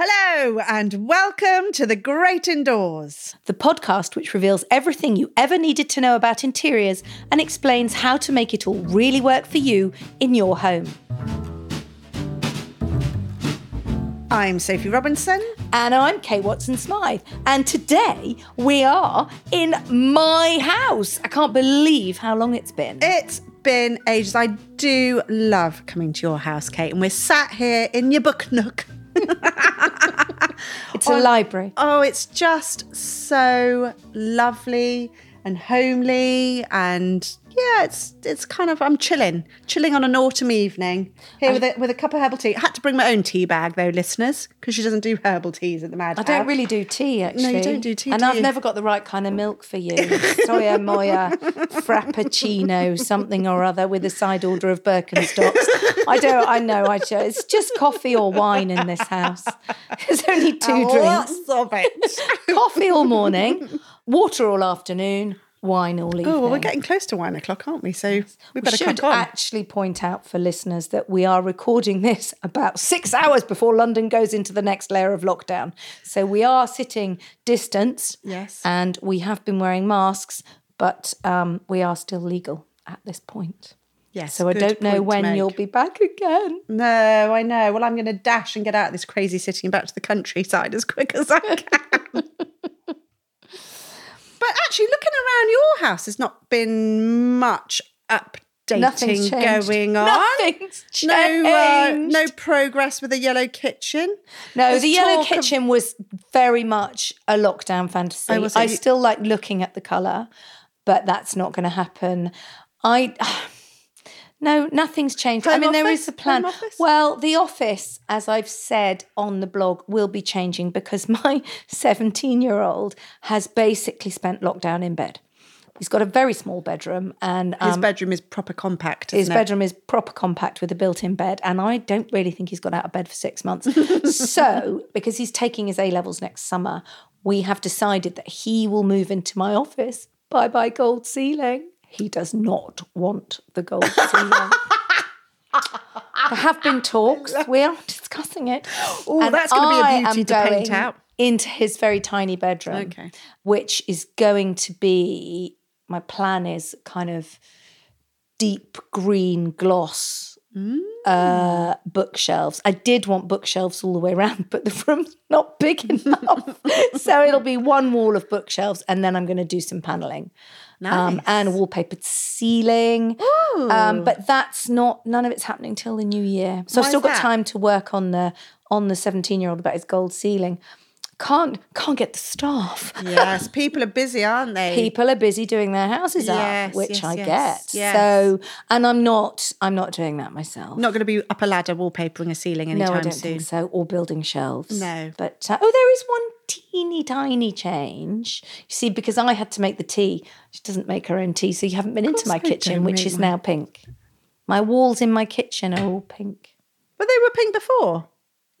Hello, and welcome to The Great Indoors. the podcast which reveals everything you ever needed to know about interiors and explains how to make it all really work for you in your home. I'm Sophie Robinson. And I'm Kate Watson Smyth, and today we are in my house. I can't believe how long it's been. It's been ages. I do love coming to your house, Kate, and we're sat here in your book nook. It's a library. Oh, it's just so lovely and homely and yeah, it's it's kind of I'm chilling, chilling on an autumn evening here with a, with a cup of herbal tea. I had to bring my own tea bag though, listeners, because she doesn't do herbal teas at the Mad I don't really do tea, actually. No, don't do tea, And do I've you? never got the right kind of milk for you. Soya Moya, Frappuccino, something or other with a side order of Birkenstocks. I don't, I know, I ju- it's just coffee or wine in this house. There's only two oh, drinks Lots of it. coffee all morning, water all afternoon, wine all evening. oh, well, we're getting close to wine o'clock, aren't we? So we We better should crack on. actually point out for listeners that we are recording this about six hours before London goes into the next layer of lockdown. So we are sitting distanced. Yes. And we have been wearing masks, but um, we are still legal at this point. yes. So I don't know when you'll be back again. No, I know. Well, I'm going to dash and get out of this crazy city and back to the countryside as quick as I can. But actually, looking around your house has not been much updating Nothing's changed. going on. Nothing's No, uh, changed. no progress with the yellow kitchen. No, There's the yellow talk of- kitchen was very much a lockdown fantasy. Oh, was I still like looking at the colour, but that's not going to happen. I. No, nothing's changed. I mean, there office? is a plan. Well, the office, as I've said on the blog, will be changing because my 17 year old has basically spent lockdown in bed. He's got a very small bedroom and His um, bedroom is proper compact. his it? bedroom is proper compact with a built-in bed, and I don't really think he's got out of bed for six months. so, because he's taking his A levels next summer, we have decided that he will move into my office. Bye bye gold ceiling. He does not want the gold ceiling. There have been talks. We are discussing it. Oh, that's gonna be a beauty to paint out. Into his very tiny bedroom, Okay. which is going to be my plan is kind of deep green gloss uh, bookshelves. I did want bookshelves all the way around, but the room's not big enough. so it'll be one wall of bookshelves, and then I'm going to do some paneling. Um, and wallpapered ceiling. Um, but that's not none of it's happening till the new year. So Why I've still got that? time to work on the on the 17 year old about his gold ceiling. Can't can't get the staff. Yes, people are busy, aren't they? People are busy doing their houses Yes, up, which yes, I yes, get. So, and I'm not I'm not doing that myself. Not going to be up a ladder wallpapering a ceiling anytime no, I don't soon. think so. Or building shelves. No. But uh, oh, there is one teeny tiny change. You see, because I had to make the tea. She doesn't make her own tea, so you haven't been into my kitchen, which is now pink. My walls in my kitchen are all pink. But they were pink before.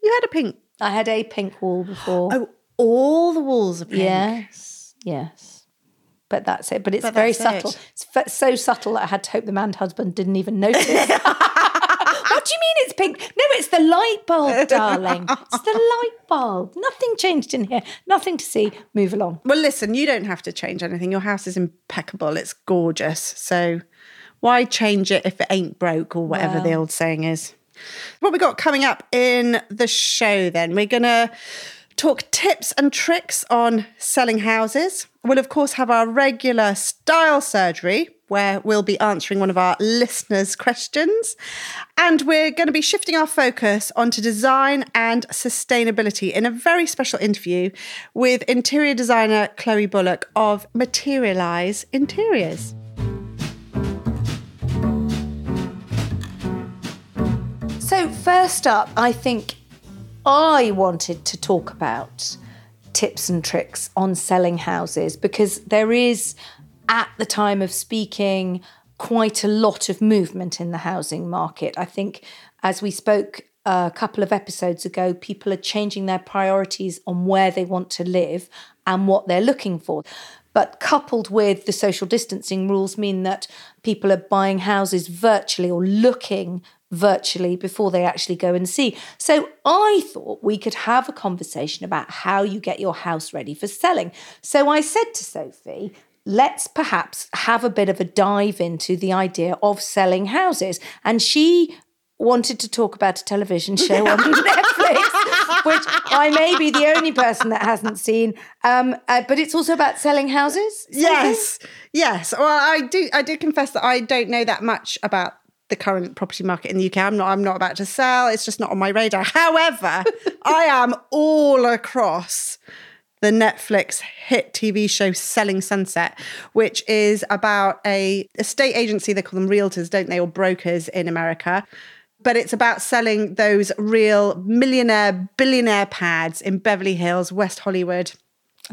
You had a pink. I had a pink wall before. Oh, all the walls are pink. Yes, yes. But that's it. But it's But very subtle. it. It's f- so subtle that I had to hope the man husband didn't even notice. what do you mean it's pink? No, it's the light bulb, darling. It's the light bulb. Nothing changed in here. Nothing to see. Move along. Well, listen, you don't have to change anything. Your house is impeccable. It's gorgeous. So why change it if it ain't broke or whatever the old saying is? What we got coming up in the show then? We're going to talk tips and tricks on selling houses. We'll, of course, have our regular style surgery where we'll be answering one of our listeners' questions. And we're going to be shifting our focus onto design and sustainability in a very special interview with interior designer Chloe Bullock of Materialise Interiors. First up, I think I wanted to talk about tips and tricks on selling houses because there is, at the time of speaking, quite a lot of movement in the housing market. I think, as we spoke a couple of episodes ago, people are changing their priorities on where they want to live and what they're looking for. But coupled with the social distancing rules, mean that people are buying houses virtually or looking virtually before they actually go and see. So I thought we could have a conversation about how you get your house ready for selling. So I said to Sophie, let's perhaps have a bit of a dive into the idea of selling houses. And she wanted to talk about a television show on Netflix, which I may be the only person that hasn't seen. Um, uh, but it's also about selling houses. Yes, yes. Well, I do. I do confess that I don't know that much about the current property market in the UK. I'm not. I'm not about to sell. It's just not on my radar. However, I am all across the Netflix hit TV show Selling Sunset, which is about a estate agency. They call them realtors, don't they, or brokers in America but it's about selling those real millionaire, billionaire pads in Beverly Hills, West Hollywood.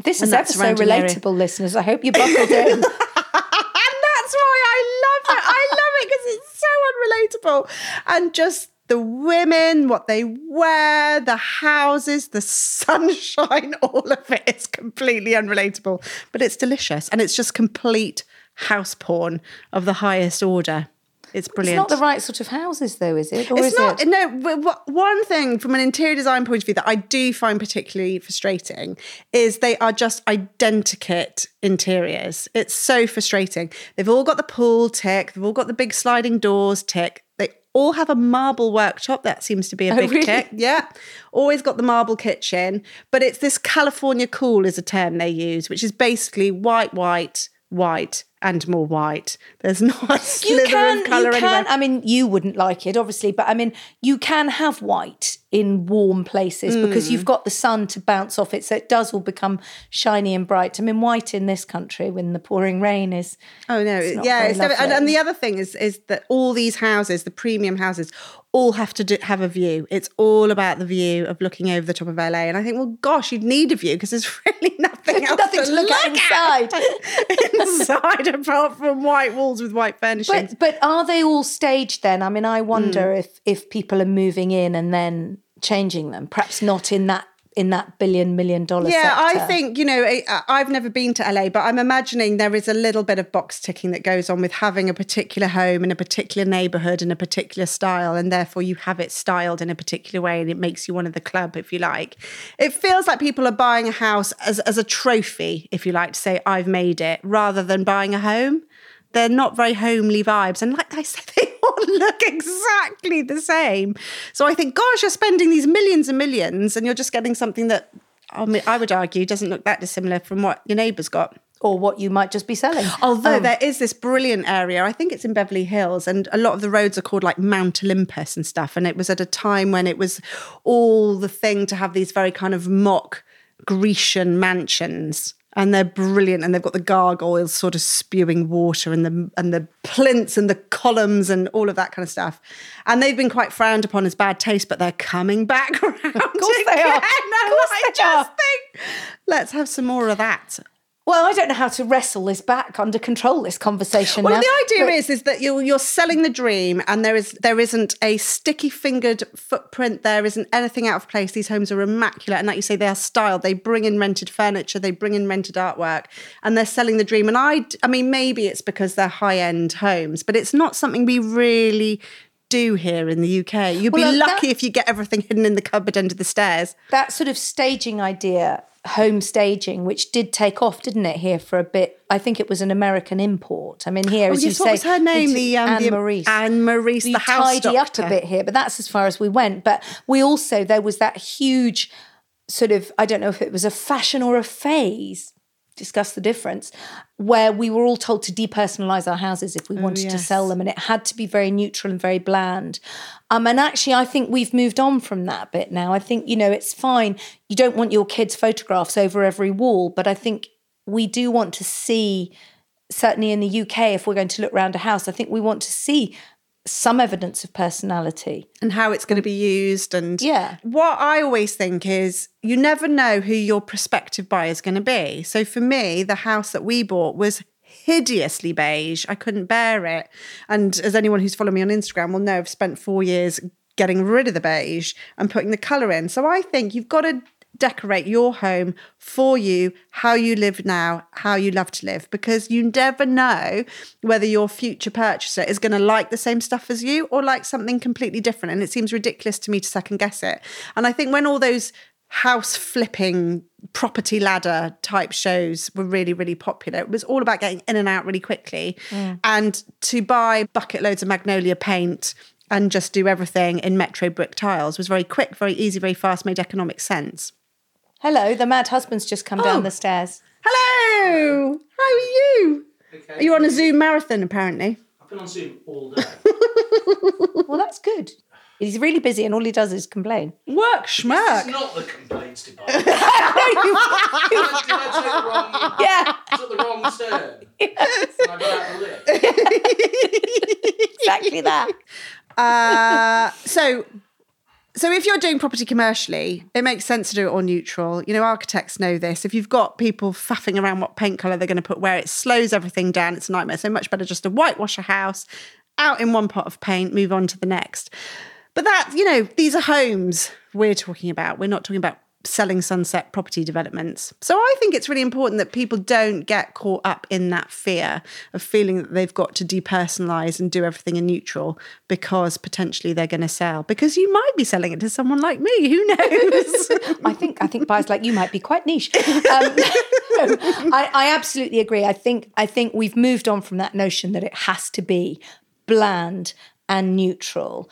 This is ever so relatable, area. listeners. I hope you buckled in. and that's why I love it. I love it because it's so unrelatable. And just the women, what they wear, the houses, the sunshine, all of it is completely unrelatable. But it's delicious. And it's just complete house porn of the highest order. It's brilliant. It's not the right sort of houses, though, is it? Or it's is not. It? No. One thing from an interior design point of view that I do find particularly frustrating is they are just identikit interiors. It's so frustrating. They've all got the pool tick. They've all got the big sliding doors tick. They all have a marble worktop. That seems to be a oh, big really? tick. Yeah. Always got the marble kitchen. But it's this California cool is a term they use, which is basically white, white, white and more white. There's not you can, you can, I mean, you wouldn't like it, obviously, but I mean, you can have white in warm places mm. because you've got the sun to bounce off it, so it does all become shiny and bright. I mean, white in this country when the pouring rain is. Oh no, yeah, it's and, and the other thing is is that all these houses, the premium houses, all have to do, have a view. It's all about the view of looking over the top of LA. And I think, well, gosh, you'd need a view because there's really nothing else nothing to, look, at inside. inside, apart from white walls with white furnishings. But, but are they all staged then? I mean, I wonder mm. if if people are moving in and then changing them. Perhaps not in that in that billion million dollar yeah sector. i think you know i've never been to la but i'm imagining there is a little bit of box ticking that goes on with having a particular home in a particular neighborhood in a particular style and therefore you have it styled in a particular way and it makes you one of the club if you like it feels like people are buying a house as, as a trophy if you like to say i've made it rather than buying a home they're not very homely vibes. And like I said, they all look exactly the same. So I think, gosh, you're spending these millions and millions and you're just getting something that I, mean, I would argue doesn't look that dissimilar from what your neighbour's got or what you might just be selling. Although um, there is this brilliant area, I think it's in Beverly Hills, and a lot of the roads are called like Mount Olympus and stuff. And it was at a time when it was all the thing to have these very kind of mock Grecian mansions and they're brilliant and they've got the gargoyles sort of spewing water and the and the plinths and the columns and all of that kind of stuff and they've been quite frowned upon as bad taste but they're coming back around of course again. they are of course I just are. think let's have some more of that well, I don't know how to wrestle this back under control. This conversation. Well, now, the idea but... is is that you're you're selling the dream, and there is there isn't a sticky fingered footprint. There isn't anything out of place. These homes are immaculate, and like you say, they are styled. They bring in rented furniture. They bring in rented artwork, and they're selling the dream. And I, I mean, maybe it's because they're high end homes, but it's not something we really do here in the UK. You'd well, be lucky that, if you get everything hidden in the cupboard under the stairs. That sort of staging idea home staging, which did take off, didn't it? Here for a bit, I think it was an American import. I mean, here, oh, as yes, you what say, was her name? The um, Ann Maurice. Ann Maurice, the house tidy doctor. up a bit here, but that's as far as we went. But we also there was that huge sort of I don't know if it was a fashion or a phase discuss the difference, where we were all told to depersonalize our houses if we oh, wanted yes. to sell them, and it had to be very neutral and very bland. Um, and actually, I think we've moved on from that bit now. I think you know it's fine. You don't want your kids' photographs over every wall, but I think we do want to see. Certainly in the UK, if we're going to look around a house, I think we want to see some evidence of personality. And how it's going to be used and yeah. what i always think is you never know who your prospective buyer is going to be. So for me the house that we bought was hideously beige. I couldn't bear it. And as anyone who's followed me on instagram will know i've spent four years getting rid of the beige and putting the color in. So i think you've got to decorate your home for you, how you live now, how you love to live, because you never know whether your future purchaser is going to like the same stuff as you or like something completely different. And it seems ridiculous to me to second guess it. And I think when all those house flipping property ladder type shows were really really popular it was all about getting in and out really quickly mm. and to buy bucket loads of magnolia paint and just do everything in metro brick tiles was very quick very easy very fast made economic sense Hello, the mad husband's just come Oh. down the stairs. hello how are you Okay. are you on a zoom marathon apparently I've been on Zoom all day. Well, that's good. He's really busy and all he does is complain. work it's schmuck not the complaints department. Did I take the wrong, Yeah, took the wrong turn? And I got out the lift. exactly that. Uh, so so if you're doing property commercially, it makes sense to do it all neutral. You know, architects know this. If you've got people faffing around what paint colour they're going to put where, it slows everything down. It's a nightmare. So much better just to whitewash a house, out in one pot of paint, move on to the next. But that, you know, these are homes we're talking about. We're not talking about selling sunset property developments. So I think it's really important that people don't get caught up in that fear of feeling that they've got to depersonalize and do everything in neutral because potentially they're going to sell. Because you might be selling it to someone like me. Who knows? I think I think buyers like you might be quite niche. Um, I, I absolutely agree. I think I think we've moved on from that notion that it has to be bland and neutral.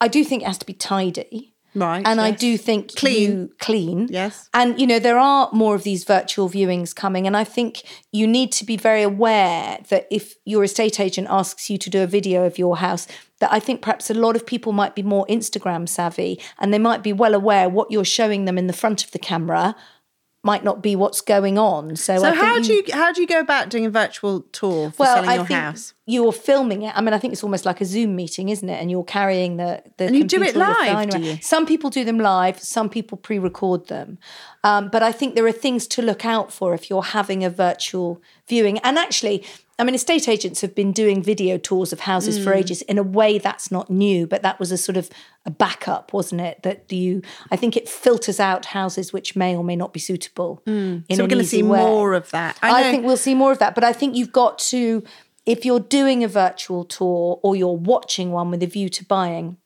I do think it has to be tidy. Right, And I do think Clean. you clean. Yes. And you know, there are more of these virtual viewings coming. And I think you need to be very aware that if your estate agent asks you to do a video of your house, that I think perhaps a lot of people might be more Instagram savvy and they might be well aware what you're showing them in the front of the camera might not be what's going on. So, so how do you how do you go about doing a virtual tour for well, selling I your think house? You're filming it. I mean, I think it's almost like a Zoom meeting, isn't it? And you're carrying the the And you do it live, do you? Some people do them live. Some people pre-record them. Um, but I think there are things to look out for if you're having a virtual viewing. And actually, I mean, estate agents have been doing video tours of houses Mm. for ages. In a way, that's not new, but that was a sort of a backup, wasn't it? That you, I think, it filters out houses which may or may not be suitable. Mm. So we're going to see way. more of that. I, know- think we'll see more of that. But I think you've got to, if you're doing a virtual tour or you're watching one with a view to buying,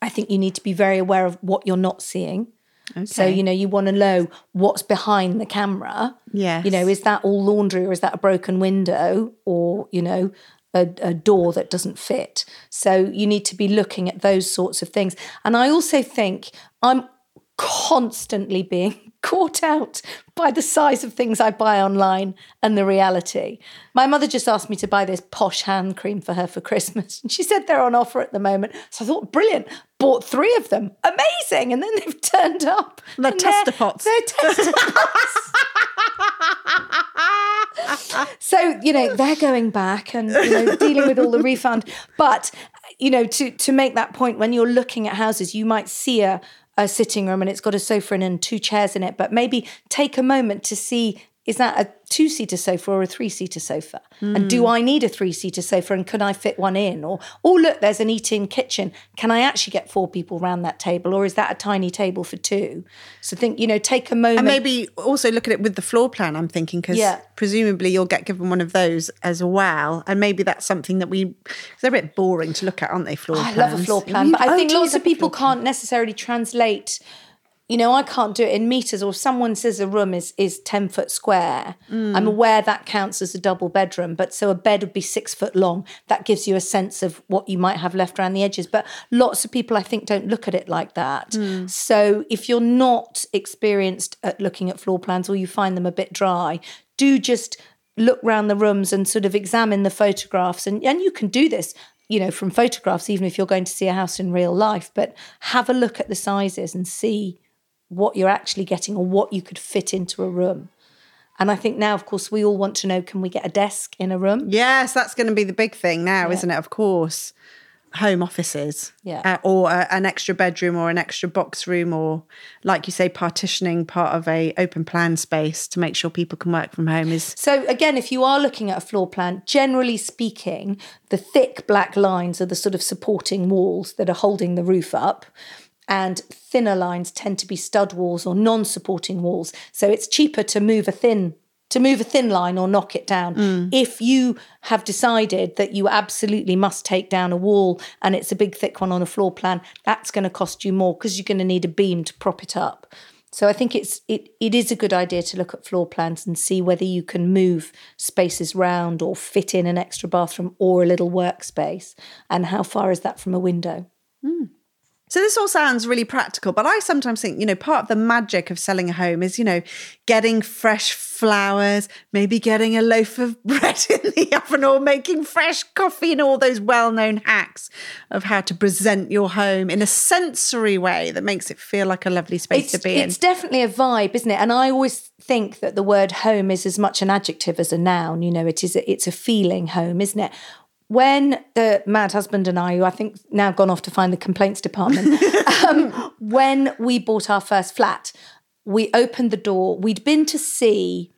I think you need to be very aware of what you're not seeing. Okay. So, you know, you want to know what's behind the camera. Yeah. You know, is that all laundry or is that a broken window or, you know, a, a door that doesn't fit? So you need to be looking at those sorts of things. And I also think I'm constantly being caught out by the size of things I buy online and the reality. My mother just asked me to buy this posh hand cream for her for Christmas. And she said they're on offer at the moment. So I thought, brilliant. Bought three of them. Amazing. And then they've turned up. They're and tester pots. They're tester pots. so you know they're going back and you know dealing with all the refund but you know to to make that point when you're looking at houses you might see a a sitting room and it's got a sofa and two chairs in it but maybe take a moment to see is that a two seater sofa or a three seater sofa? And do I need a three seater sofa and can I fit one in? Or, oh, look, there's an eat in kitchen. Can I actually get four people around that table? Or is that a tiny table for two? So think, you know, take a moment. And maybe also look at it with the floor plan, I'm thinking, because Yeah. presumably you'll get given one of those as well. And maybe that's something that we, they're a bit boring to look at, aren't they? Floor plans? I love a floor plan, but I oh, think lots of people can't necessarily translate. You know, I can't do it in meters, or someone says a room is is ten foot square, Mm. I'm aware that counts as a double bedroom. But so a bed would be six foot long. That gives you a sense of what you might have left around the edges. But lots of people, I think, don't look at it like that. Mm. So if you're not experienced at looking at floor plans, or you find them a bit dry, do just look round the rooms and sort of examine the photographs. And and you can do this you know, from photographs, even if you're going to see a house in real life, but have a look at the sizes and see what you're actually getting or what you could fit into a room. And I think now, of course, we all want to know can we get a desk in a room? Yes, that's going to be the big thing now, isn't it? Of course. Home offices. Yeah. Uh, or uh, an extra bedroom or an extra box room or like you say partitioning part of a open plan space to make sure people can work from home is So, again, if you are looking at a floor plan, generally speaking, the thick black lines are the sort of supporting walls that are holding the roof up. And thinner lines tend to be stud walls or non-supporting walls. So it's cheaper to move a thin to move a thin line or knock it down. Mm. If you have decided that you absolutely must take down a wall and it's a big thick one on a floor plan, that's going to cost you more because you're going to need a beam to prop it up. So I think it's it it is a good idea to look at floor plans and see whether you can move spaces round or fit in an extra bathroom or a little workspace and how far is that from a window. Mm. So this all sounds really practical, but I sometimes think, you know, part of the magic of selling a home is, you know, getting fresh flowers, maybe getting a loaf of bread in the oven or making fresh coffee and all those well-known hacks of how to present your home in a sensory way that makes it feel like a lovely space It's, to be in. it's definitely a vibe, isn't it? And I always think that the word home is as much an adjective as a noun. You know, it is a, it's a feeling home, isn't it? When the mad husband and I, who I think now gone off to find the complaints department, um, when we bought our first flat, we opened the door. We'd been to see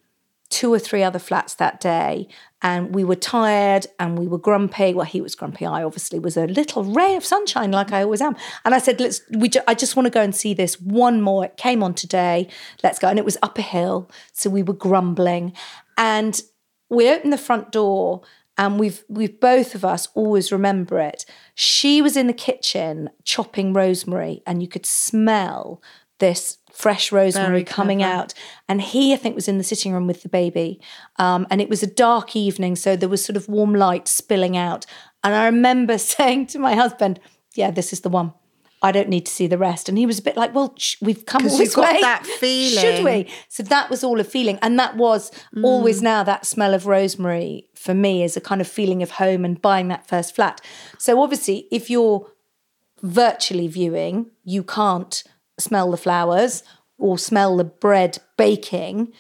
two or three other flats that day and we were tired and we were grumpy. Well he was grumpy. I obviously was a little ray of sunshine like i always am. And i said let's we ju- i just want to go and see this one more. It came on today. Let's go. And it was up a hill so we were grumbling. And we opened the front door and we've we've both of us always remember it. She was in the kitchen chopping rosemary and you could smell this fresh rosemary coming out. And he i think was in the sitting room with the baby. Um, and it was a dark evening so there was sort of warm light spilling out. And i remember saying to my husband yeah this is the one I don't need to see the rest. And he was a bit like, well, sh- we've come all you've this got way. that Should we? So that was all a feeling. And that was always Mm. now that smell of rosemary for me is a kind of feeling of home and buying that first flat. So obviously, if you're virtually viewing, you can't smell the flowers or smell the bread baking.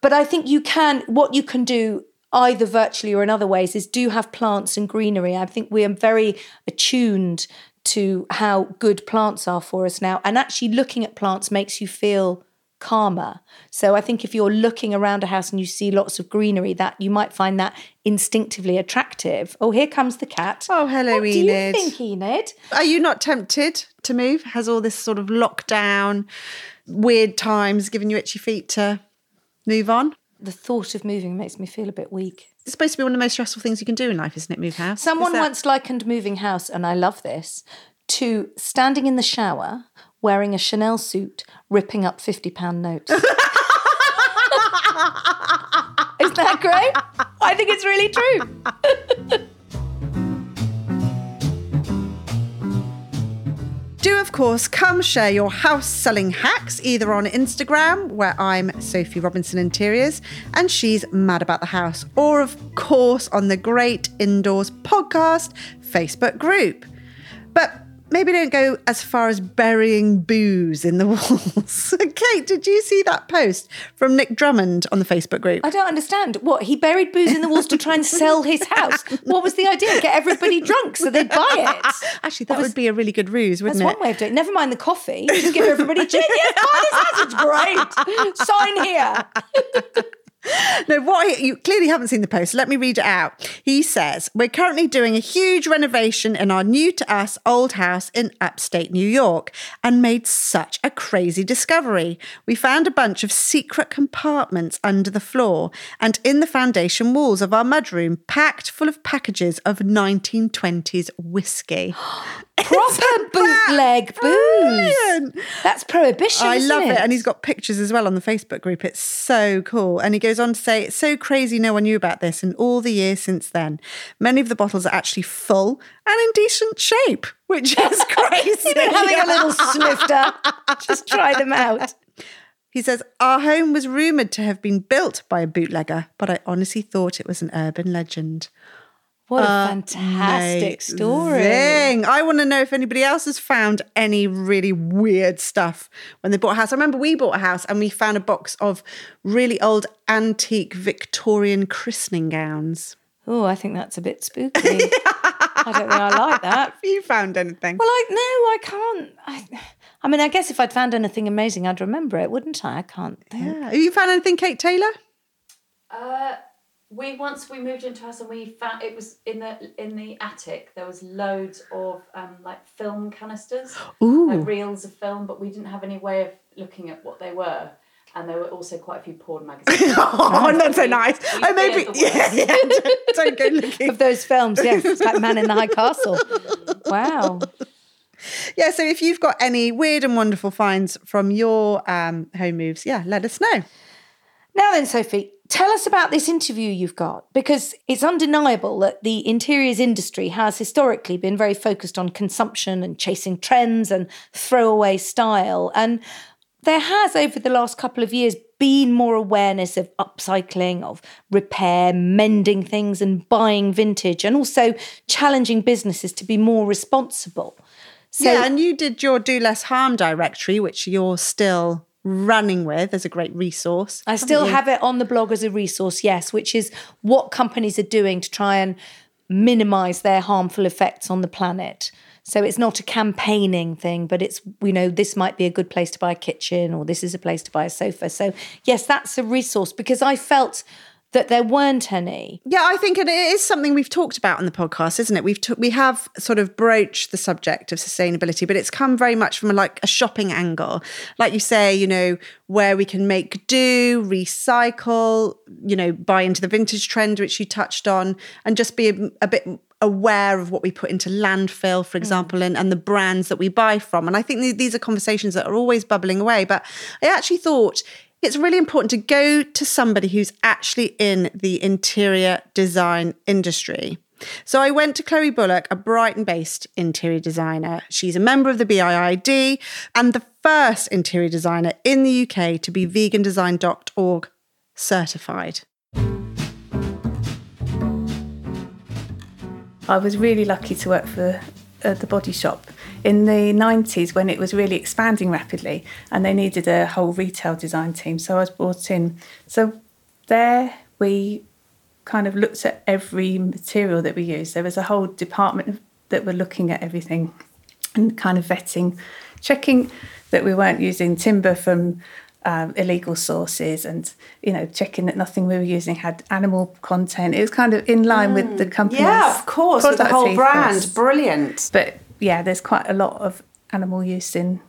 But I think you can, what you can do either virtually or in other ways is do have plants and greenery. I think we are very attuned to how good plants are for us now. And actually, looking at plants makes you feel calmer. So I think if you're looking around a house and you see lots of greenery, that you might find that instinctively attractive. Oh, here comes the cat. Oh, hello, what do you Enid. think, Enid? Are you not tempted to move? Has all this sort of lockdown, weird times given you itchy feet to move on? The thought of moving makes me feel a bit weak. It's supposed to be one of the most stressful things you can do in life, isn't it? Move house. Someone that- once likened moving house, and I love this, to standing in the shower wearing a Chanel suit, ripping up £50 notes. Isn't that great? I think it's really true. Do, of course, come share your house selling hacks either on Instagram, where I'm Sophie Robinson Interiors and she's mad about the house, or of course on the Great Indoors Podcast Facebook group. But maybe don't go as far as burying booze in the walls. Kate, did you see that post from Nick Drummond on the Facebook group? I don't understand. What, he buried booze in the walls to try and sell his house? What was the idea? Get everybody drunk so they'd buy it? Actually, that would be a really good ruse, wouldn't one it? That's one way of doing it. Never mind the coffee. Just give everybody gin. Yes, buy this house. It's great. Sign here. No, what he, you clearly haven't seen the post. Let me read it out. He says, We're currently doing a huge renovation in our new to us old house in upstate New York and made such a crazy discovery. We found a bunch of secret compartments under the floor and in the foundation walls of our mudroom, packed full of packages of 1920s whiskey. Proper bootleg booze. That's prohibition. I love it. it. And he's got pictures as well on the Facebook group. It's so cool. And he goes on to say, It's so crazy no one knew about this in all the years since then. Many of the bottles are actually full and in decent shape, which is crazy. Having a little snifter. Just try them out. He says, Our home was rumoured to have been built by a bootlegger, but I honestly thought it was an urban legend. What a uh, fantastic story. I want to know if anybody else has found any really weird stuff when they bought a house. I remember we bought a house and we found a box of really old antique Victorian christening gowns. Oh, I think that's a bit spooky. I don't think I like that. Have you found anything? Well, I no, I can't. I, I mean, I guess if I'd found anything amazing, I'd remember it, wouldn't I? I can't think. yeah. Have you found anything, Kate Taylor? Uh, we once we moved into a house and we found it was in the in the attic. There was loads of um, like film canisters, Ooh. like reels of film, but we didn't have any way of looking at what they were. And there were also quite a few porn magazines. Oh, not so nice. We Oh, maybe. feared the Yeah, worst. yeah. Don't go looking. Of those films, yes, it's like Man in the High Castle. Wow. Yeah, so if you've got any weird and wonderful finds from your um, home moves, yeah, let us know. Now then, Sophie, tell us about this interview you've got because it's undeniable that the interiors industry has historically been very focused on consumption and chasing trends and throwaway style. And there has, over the last couple of years, been more awareness of upcycling, of repair, mending things, and buying vintage, and also challenging businesses to be more responsible. So, yeah, and you did your Do Less Harm directory, which you're still running with as a great resource. I still have it on the blog as a resource, yes, which is what companies are doing to try and minimize their harmful effects on the planet. So it's not a campaigning thing, but it's, you know, this might be a good place to buy a kitchen or this is a place to buy a sofa. So, yes, that's a resource because I felt that there weren't any. Yeah, I think it is something we've talked about on the podcast, isn't it? We've t- we have sort of broached the subject of sustainability, but it's come very much from like a shopping angle, like you say, you know, where we can make do, recycle, you know, buy into the vintage trend which you touched on, and just be a, a bit aware of what we put into landfill, for mm. example, and, and the brands that we buy from. And I think th- these are conversations that are always bubbling away. But I actually thought it's really important to go to somebody who's actually in the interior design industry. So I went to Chloe Bullock, a Brighton based interior designer. She's a member of the BIID and the first interior designer in the UK to be vegandesign.org certified. I was really lucky to work for uh, the body shop in the 90s when it was really expanding rapidly and they needed a whole retail design team. So I was brought in. So there we kind of looked at every material that we used. There was a whole department that were looking at everything and kind of vetting, checking that we weren't using timber from um, illegal sources and you know checking that nothing we were using had animal content it was kind of in line with the company. Yeah, of course. With company's product ethos. Brilliant. but yeah there's quite a lot of animal use in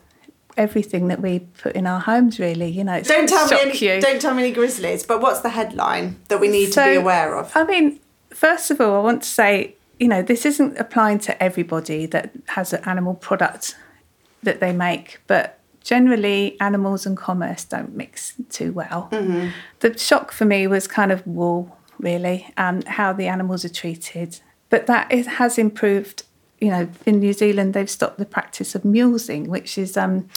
everything that we put in our homes really you know it's Don't tell me any, you. don't tell me any grizzlies, but what's the headline that we need to be aware of? I mean, first of all, I want to say, you know, this isn't applying to everybody that has an animal product that they make, but generally animals and commerce don't mix too well. The shock for me was kind of wool, really, and how the animals are treated. But that is, has improved. You know, in New Zealand, they've stopped the practice of mulesing, which is um,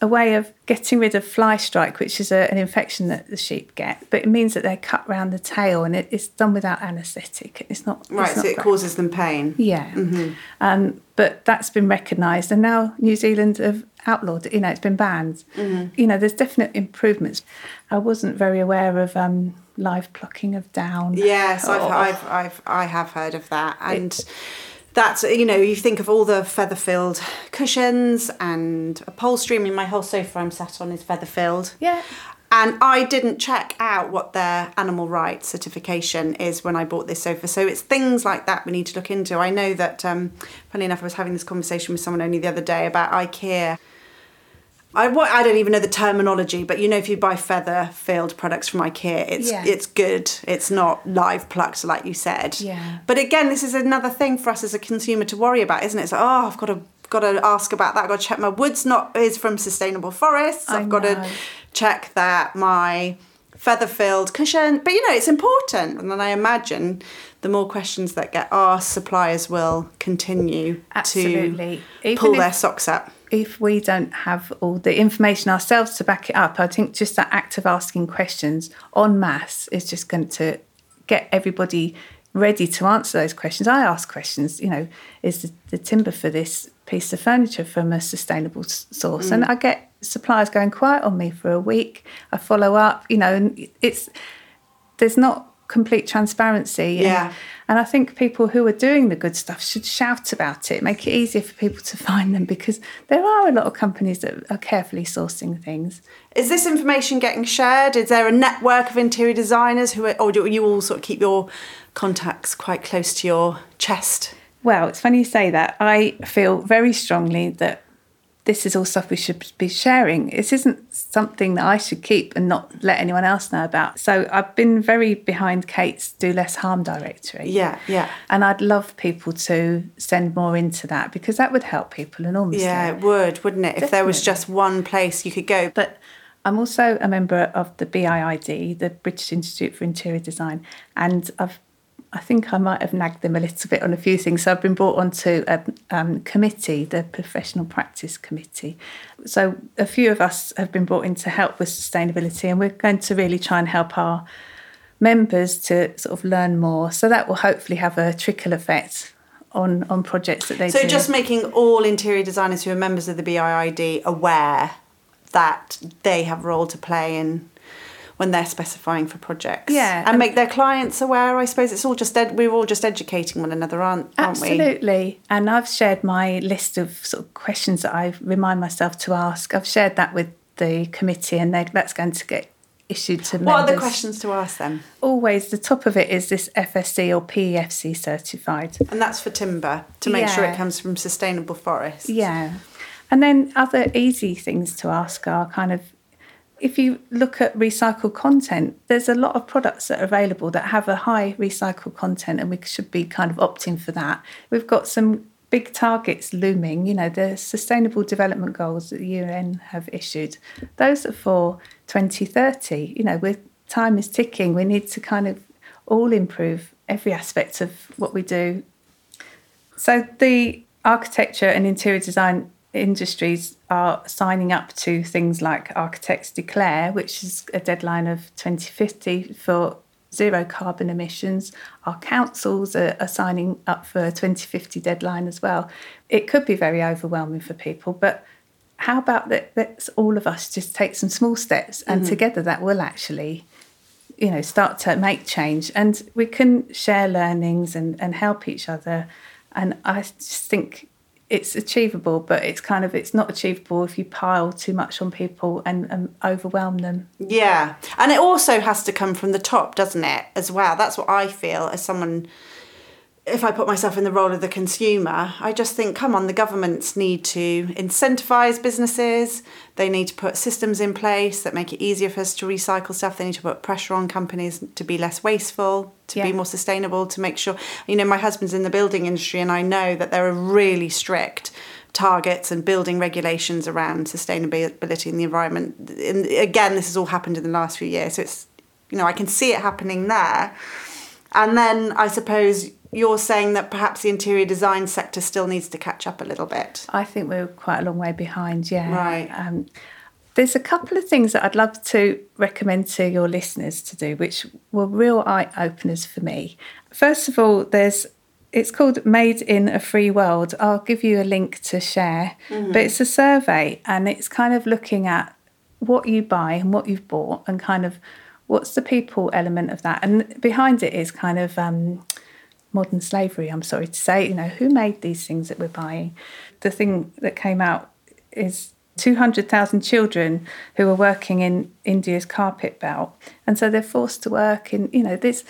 a way of getting rid of fly strike, which is a, an infection that the sheep get. But it means that they're cut round the tail, and it, it's done without anaesthetic. It's not Right, it's so not it great. causes them pain. Yeah. Um, but that's been recognised, and now New Zealand have outlawed. You know, it's been banned. You know, there's definite improvements. I wasn't very aware of um, live plucking of down. Yes, I've, Oh. I've, I've, I have heard of that. And that's, you know, you think of all the feather filled cushions and upholstery. I mean, my whole sofa I'm sat on is feather filled. Yeah. And I didn't check out what their animal rights certification is when I bought this sofa. So it's things like that we need to look into. I know that, um, funny enough, I was having this conversation with someone only the other day about IKEA. I, what, I don't even know the terminology, but you know, if you buy feather filled products from IKEA, it's Yeah. it's good. It's not live plucked, like you said. Yeah. But again, this is another thing for us as a consumer to worry about, isn't it? It's like, oh, I've got to got to ask about that. I've got to check my wood's not is from sustainable forests. I've got to check that my feather filled cushion. But you know, it's important. And then I imagine the more questions that get asked, suppliers will continue Absolutely. to Even pull if- their socks up. If we don't have all the information ourselves to back it up, I think just that act of asking questions en masse is just going to get everybody ready to answer those questions. I ask questions, you know, is the, the timber for this piece of furniture from a sustainable source? And mm. I get suppliers going quiet on me for a week. I follow up, you know, and it's there's not complete transparency. And, Yeah. and I think people who are doing the good stuff should shout about it, make it easier for people to find them because there are a lot of companies that are carefully sourcing things. Is this information getting shared? Is there a network of interior designers who, are, or do you all sort of keep your contacts quite close to your chest? Well, it's funny you say that. I feel very strongly that this is all stuff we should be sharing. This isn't something that I should keep and not let anyone else know about. So I've been very behind Kate's Do Less Harm directory. Yeah, yeah. And I'd love people to send more into that because that would help people enormously. Yeah, it would, wouldn't it? If there was just one place you could go. But But I'm also a member of the BIID, the British Institute for Interior Design, and I've I think I might have nagged them a little bit on a few things. So I've been brought onto a um, committee, the Professional Practice Committee. So a few of us have been brought in to help with sustainability, and we're going to really try and help our members to sort of learn more. So that will hopefully have a trickle effect on on projects that they do. so do. just making all interior designers who are members of the BIID aware that they have a role to play in when they're specifying for projects. Yeah, And, and- make their clients aware, I suppose it's all just ed- we're all just educating one another, aren't, aren't we? Absolutely. And I've shared my list of sort of questions that I remind myself to ask. I've shared that with the committee, and that's going to get issued to What are the questions to ask them? Always the top of it is this FSC or PEFC certified. And that's for timber to make sure it comes from sustainable forests. Yeah. And then other easy things to ask are kind of if you look at recycled content, there's a lot of products that are available that have a high recycled content, and we should be kind of opting for that. We've got some big targets looming, you know, the Sustainable Development Goals that the UN have issued. Those are for 2030. You know, with time is ticking, we need to kind of all improve every aspect of what we do so the architecture and interior design industries are signing up to things like Architects Declare, which is a deadline of 2050 for zero carbon emissions. Our councils are, are signing up for a 2050 deadline as well. It could be very overwhelming for people, but how about that? Let's all of us just take some small steps, and mm-hmm. together that will actually you know start to make change and we can share learnings and, and help each other and i just think it's achievable but it's kind of it's not achievable if you pile too much on people and, and overwhelm them Yeah. And it also has to come from the top, doesn't it, as well? That's what I feel as someone. If I put myself in the role of the consumer, I just think, come on, the governments need to incentivise businesses. They need to put systems in place that make it easier for us to recycle stuff. They need to put pressure on companies to be less wasteful, to be more sustainable, to make sure. You know, my husband's in the building industry, and I know that there are really strict targets and building regulations around sustainability in the environment. And again, this has all happened in the last few years, so it's you know I can see it happening there. And then I suppose you're saying that perhaps the interior design sector still needs to catch up a little bit. i think we're quite a long way behind yeah Right. um, there's a couple of things that i'd love to recommend to your listeners to do which were real eye openers for me first of all there's it's called Made in a Free World. I'll give you a link to share. But it's a survey and it's kind of looking at what you buy and what you've bought and kind of what's the people element of that. And behind it is kind of um, modern slavery, I'm sorry to say. You know, who made these things that we're buying? The thing that came out is 200,000 children who are working in India's carpet belt. And so they're forced to work in, you know, there's,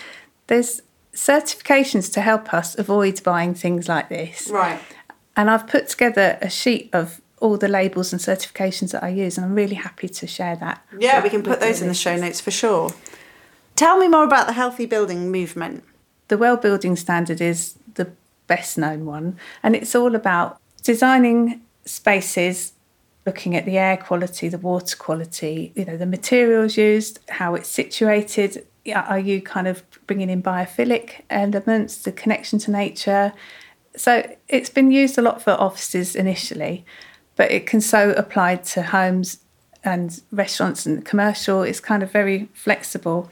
there's certifications to help us avoid buying things like this. Right. And I've put together a sheet of all the labels and certifications that I use, and I'm really happy to share that. Yeah, with- we can put those in the show notes for sure. Tell me more about the healthy building movement. The Well Building Standard is the best known one, and it's all about designing spaces, looking at the air quality, the water quality, you know, the materials used, how it's situated. Are you kind of bringing in biophilic elements, the connection to nature? So it's been used a lot for offices initially, but it can so apply to homes and restaurants and commercial. It's kind of very flexible.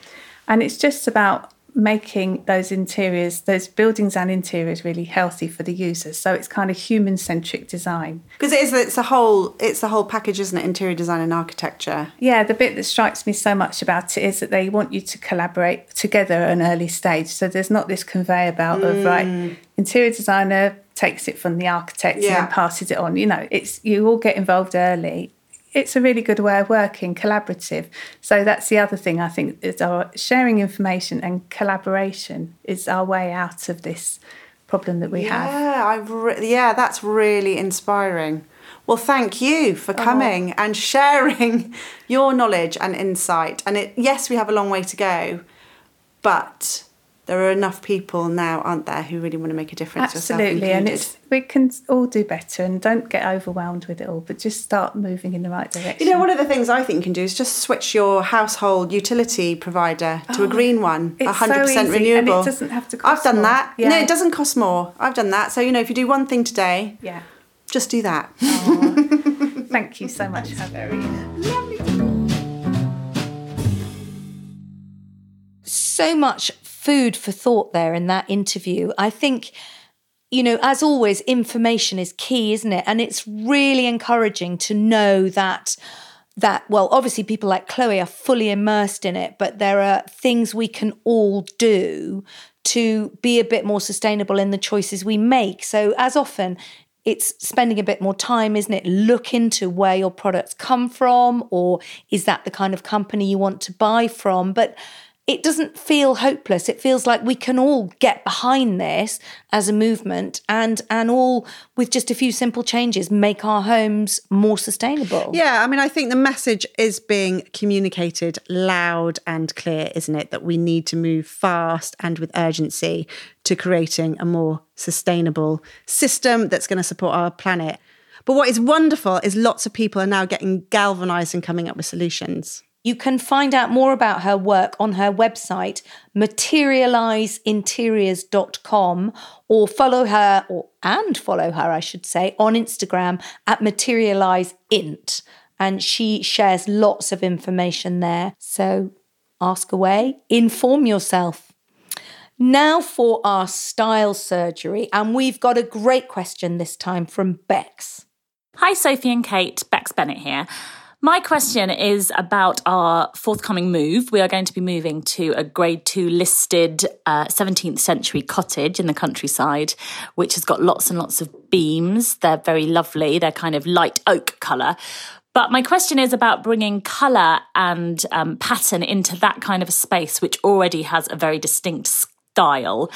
And it's just about making those interiors, those buildings and interiors really healthy for the users. So it's kind of human centric design. Because it is it's a whole it's the whole package, isn't it? Interior design and architecture. Yeah, the bit that strikes me so much about it is that they want you to collaborate together at an early stage. So there's not this conveyor belt of Mm. right, interior designer takes it from the architect and Yeah. then passes it on. You know, it's you all get involved early. It's a really good way of working, collaborative. So that's the other thing I think is our sharing information and collaboration is our way out of this problem that we have. Yeah, I've re- yeah, that's really inspiring. Well, thank you for oh. coming and sharing your knowledge and insight. And it, yes, we have a long way to go, but there are enough people now, aren't there, who really want to make a difference? yourself Absolutely, and it's we can all do better, and don't get overwhelmed with it all, but just start moving in the right direction. You know, one of the things I think you can do is just switch your household utility provider to a oh, green one, it's so 100% easy, and it renewable. doesn't have to I've done more. that. Yeah. No, it doesn't cost more. I've done that. So, you know, if you do one thing today, yeah. just do that. Thank you so much, Heather. so much food for thought there in that interview. I think, you know, as always, information is key, isn't it? And it's really encouraging to know that that well obviously people like chloe are fully immersed in it but there are things we can all do to be a bit more sustainable in the choices we make so as often it's spending a bit more time, isn't it? Look into where your products come from, or is that the kind of company you want to buy from? But it doesn't feel hopeless. It feels like we can all get behind this as a movement and and all with just a few simple changes make our homes more sustainable. Yeah, I mean, I think the message is being communicated loud and clear, isn't it? That we need to move fast and with urgency to creating a more sustainable system that's going to support our planet. But what is wonderful is lots of people are now getting galvanized and coming up with solutions. You can find out more about her work on her website, materialiseinteriors.com, or follow her, or and follow her, I should say, on Instagram at materializeint. And she shares lots of information there. So ask away, inform yourself. Now for our style surgery. And we've got a great question this time from Bex. Hi, Sophie and Kate. Bex Bennett here. My question is about our forthcoming move. We are going to be moving to a grade two listed uh, 17th century cottage in the countryside, which has got lots and lots of beams. They're very lovely. They're kind of light oak colour. But my question is about bringing colour and um, pattern into that kind of a space, which already has a very distinct style.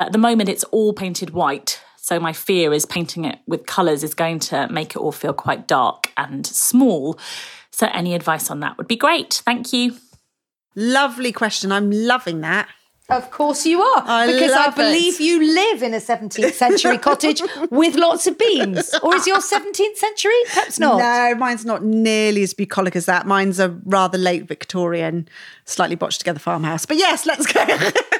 At the moment, it's all painted white. So my fear is painting it with colours is going to make it all feel quite dark and small. So any advice on that would be great. Thank you. Lovely question. I'm loving that. Of course you are. I because I believe it. you live in a 17th century cottage with lots of beams. Or is your 17th century? Perhaps not. No, mine's not nearly as bucolic as that. Mine's a rather late Victorian, slightly botched together farmhouse. But yes, let's go.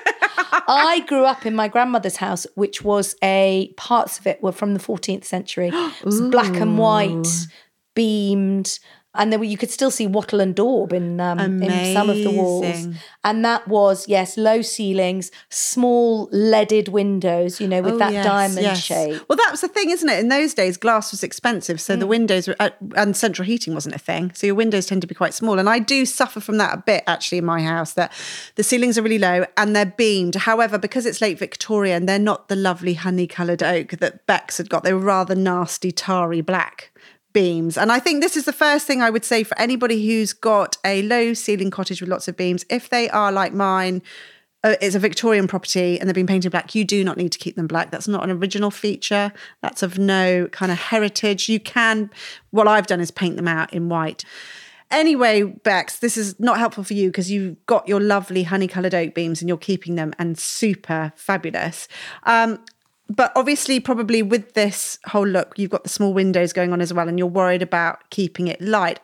I grew up in my grandmother's house, which was a parts of it were from the 14th century. It was black and white, beamed, and then you could still see wattle and daub in um, in some of the walls. And that was yes, low ceilings, small leaded windows, you know, with Oh, that yes, diamond yes. shape. Well, that was the thing, isn't it? In those days, glass was expensive, so the windows were, uh, and central heating wasn't a thing. So your windows tend to be quite small. And I do suffer from that a bit actually in my house. That the ceilings are really low and they're beamed. However, because it's late Victorian, they're not the lovely honey-coloured oak that Bex had got. They were rather nasty, tarry black beams. And I think this is the first thing I would say for anybody who's got a low ceiling cottage with lots of beams. If they are like mine, uh, it's a Victorian property and they've been painted black, you do not need to keep them black. That's not an original feature. That's of no kind of heritage. You can, what I've done is paint them out in white. Anyway, Bex, this is not helpful for you because you've got your lovely honey coloured oak beams and you're keeping them and super fabulous. Um, but obviously, probably with this whole look, you've got the small windows going on as well, and you're worried about keeping it light.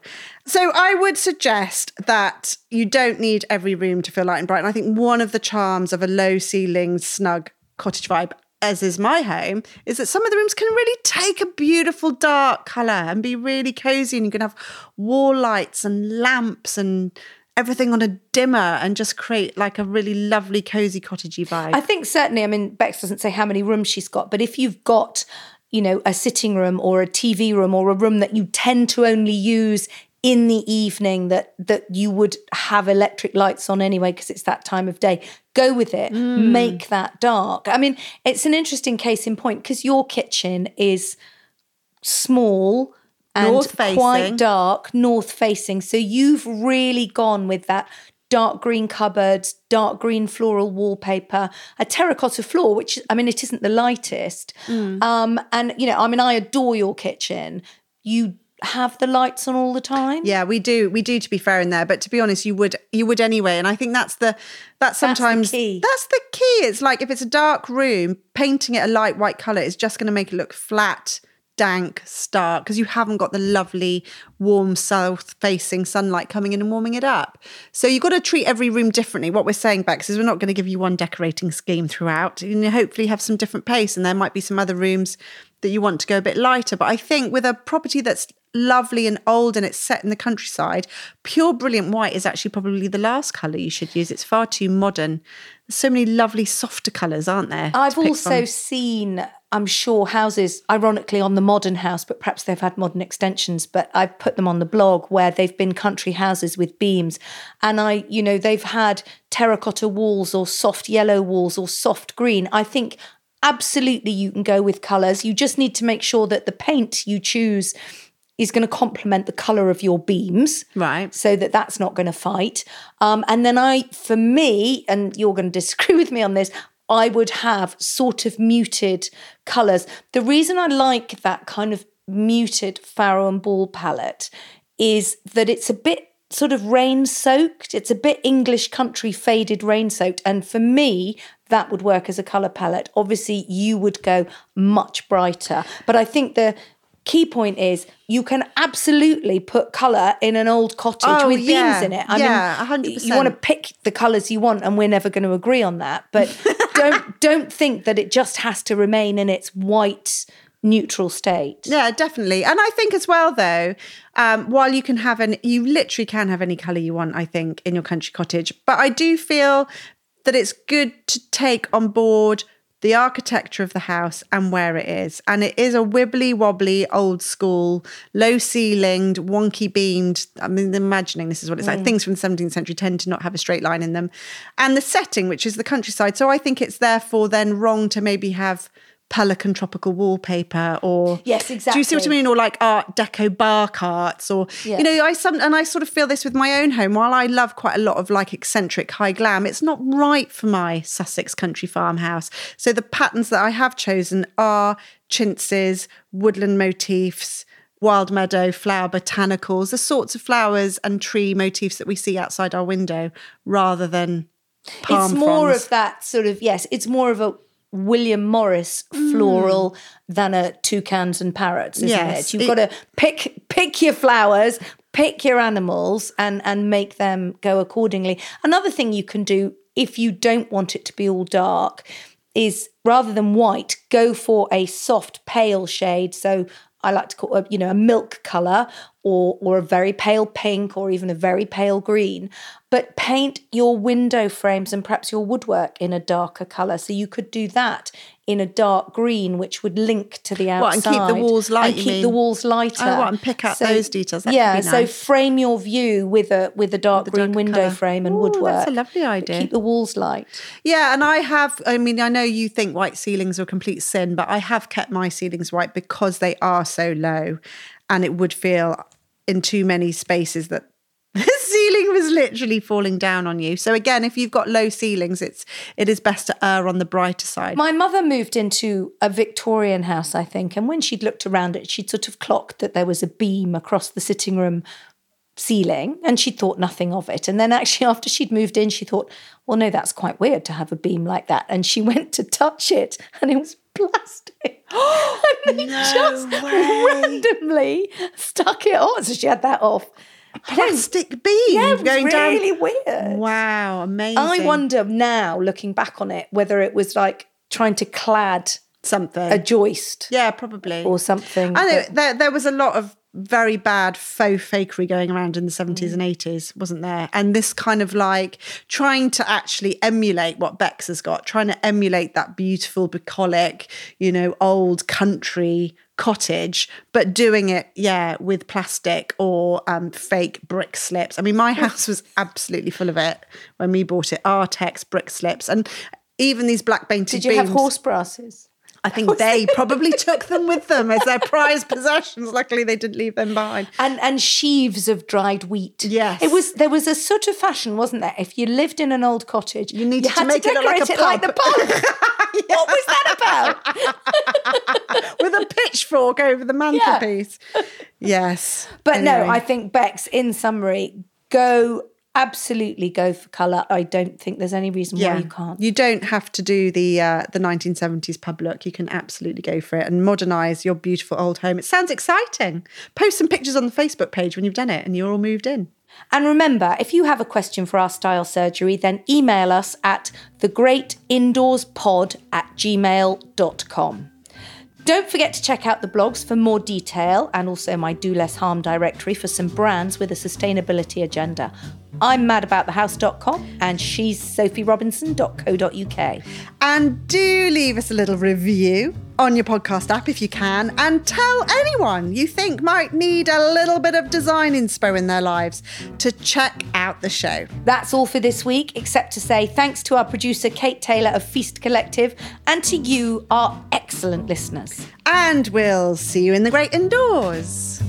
So, I would suggest that you don't need every room to feel light and bright. And I think one of the charms of a low ceiling, snug cottage vibe, as is my home, is that some of the rooms can really take a beautiful dark colour and be really cozy. And you can have wall lights and lamps and everything on a dimmer and just create like a really lovely cozy cottagey vibe. I think certainly, I mean, Bex doesn't say how many rooms she's got, but if you've got, you know, a sitting room or a TV room or a room that you tend to only use in the evening that that you would have electric lights on anyway because it's that time of day go with it Mm. make that dark i mean it's an interesting case in point because your kitchen is small and quite dark north facing so you've really gone with that dark green cupboards dark green floral wallpaper a terracotta floor which i mean it isn't the lightest Mm. um and you know i mean i adore your kitchen you have the lights on all the time Yeah, we do. We do to be fair in there, but to be honest, you would you would anyway. And I think that's the that's the sometimes key. that's the key. It's like if it's a dark room, painting it a light white color is just going to make it look flat, dank, stark because you haven't got the lovely warm south facing sunlight coming in and warming it up. So you've got to treat every room differently. What we're saying, Bex, is we're not going to give you one decorating scheme throughout. You hopefully have some different pace, and there might be some other rooms that you want to go a bit lighter. But I think with a property that's lovely and old and it's set in the countryside, pure brilliant white is actually probably the last colour you should use. It's far too modern. There's so many lovely softer colours, aren't there? I've also from? seen, I'm sure, houses, ironically, on the modern house, but perhaps they've had modern extensions, but I've put them on the blog where they've been country houses with beams. And I, you know, they've had terracotta walls or soft yellow walls or soft green. I think absolutely you can go with colours. You just need to make sure that the paint you choose is going to complement the colour of your beams Right. so that that's not going to fight. Um, and then I, for me, and you're going to disagree with me on this, I would have sort of muted colours. The reason I like that kind of muted Farrow and Ball palette is that it's a bit sort of rain soaked. It's a bit English country faded rain soaked. And for me, that would work as a colour palette. Obviously, you would go much brighter. But I think the key point is you can absolutely put colour in an old cottage Oh, with yeah. beams in it. I Yeah, mean, 100%. you want to pick the colours you want, and we're never going to agree on that. But don't don't think that it just has to remain in its white neutral state. Yeah, definitely. And I think as well, though, um, while you can have an, you literally can have any colour you want, I think, in your country cottage. But I do feel that it's good to take on board the architecture of the house and where it is. And it is a wibbly wobbly, old school, low ceilinged, wonky beamed. I mean, imagining this is what it's like. Mm. Things from the 17th century tend to not have a straight line in them. And the setting, which is the countryside. So I think it's therefore then wrong to maybe have pelican tropical wallpaper or Yes, exactly do you see what I mean or like art deco bar carts or Yeah. you know I some and I sort of feel this with my own home while I love quite a lot of like eccentric high glam it's not right for my Sussex country farmhouse so the patterns that I have chosen are chintzes woodland motifs wild meadow flower botanicals the sorts of flowers and tree motifs that we see outside our window rather than palm it's more fronds. of that sort of yes it's more of a william morris floral mm. than a toucans and parrots isn't Yes, it you've it- got to pick pick your flowers pick your animals and and make them go accordingly. Another thing you can do if you don't want it to be all dark is rather than white go for a soft pale shade. So I like to call it, you know, a milk color or or a very pale pink or even a very pale green. But paint your window frames and perhaps your woodwork in a darker color. So you could do that in a dark green, which would link to the What, outside. and keep the walls light, And keep the walls lighter. Oh, what, and pick out those details. That yeah. be So frame your view with a with a dark green window colour. frame and Ooh, woodwork. that's a lovely idea. Keep the walls light. Yeah, and I have, I mean, I know you think white ceilings are a complete sin, but I have kept my ceilings white because they are so low. And it would feel in too many spaces that the ceiling was literally falling down on you. So again, if you've got low ceilings, it's it is best to err on the brighter side. My mother moved into a Victorian house, I think, and when she'd looked around it, she'd sort of clocked that there was a beam across the sitting room ceiling and she thought nothing of it. And then actually after she'd moved in, she thought, well, no, that's quite weird to have a beam like that. And she went to touch it and it was plastic. and they just randomly stuck it on. So she had that off. Plastic beam Yeah, it was going really down. weird. Wow, amazing. I wonder now, looking back on it, whether it was like trying to clad something. a joist yeah, probably. or something. I know there, there was a lot of very bad faux fakery going around in the 70s and 80s, wasn't there? And this kind of like trying to actually emulate what Bex has got, trying to emulate that beautiful, bucolic, you know, old country cottage, but doing it, yeah, with plastic or um, fake brick slips. I mean, my house was absolutely full of it when we bought it. Artex brick slips. And even these black painted Did you have horse brasses? I think they probably took them with them as their prized possessions. Luckily, they didn't leave them behind. and and sheaves of dried wheat. Yes. it was. There was a sort of fashion, wasn't there? If you lived in an old cottage, you needed to had make to it like it like the pub. pub. What was that about? with a pitchfork over the mantelpiece. Yes. But no, I think Bex. In summary, go absolutely go for colour. I don't think there's any reason why you can't. You don't have to do the uh, the 1970s pub look. You can absolutely go for it and modernise your beautiful old home. It sounds exciting. Post some pictures on the Facebook page when you've done it and you're all moved in. And remember, if you have a question for our style surgery, then email us at thegreatindoorspod at gmail.com. Don't forget to check out the blogs for more detail and also my Do Less Harm directory for some brands with a sustainability agenda. I'm madaboutthehouse.com and she's sophierobinson.co.uk. And do leave us a little review on your podcast app if you can. And tell anyone you think might need a little bit of design inspo in their lives to check out the show. That's all for this week, except to say thanks to our producer Kate Taylor of Feast Collective and to you, our excellent listeners. And we'll see you in the great indoors.